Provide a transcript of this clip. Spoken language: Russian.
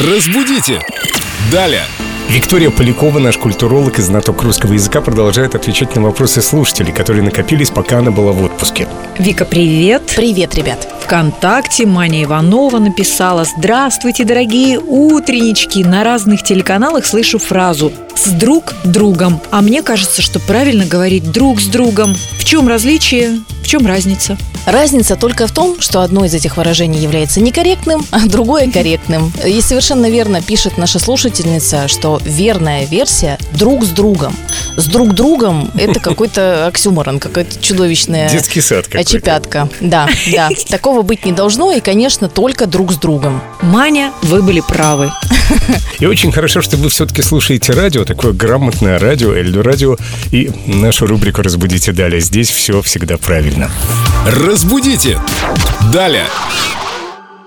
Разбудите! Далее! Виктория Полякова, наш культуролог и знаток русского языка, продолжает отвечать на вопросы слушателей, которые накопились, пока она была в отпуске. Вика, привет. Привет, ребят. ВКонтакте Маня Иванова написала «Здравствуйте, дорогие утреннички!» На разных телеканалах слышу фразу «с друг другом». А мне кажется, что правильно говорить «друг с другом». В чем различие? В чем разница? Разница только в том, что одно из этих выражений является некорректным, а другое корректным. И совершенно верно пишет наша слушательница, что верная версия друг с другом. С друг другом это какой-то оксюморон, какая-то чудовищная Детский сад какой-то. очепятка. Да, да. Такого быть не должно, и, конечно, только друг с другом. Маня, вы были правы. И очень хорошо, что вы все-таки слушаете радио, такое грамотное радио, Эльду радио, и нашу рубрику «Разбудите далее». Здесь все всегда правильно. Разбудите! Далее!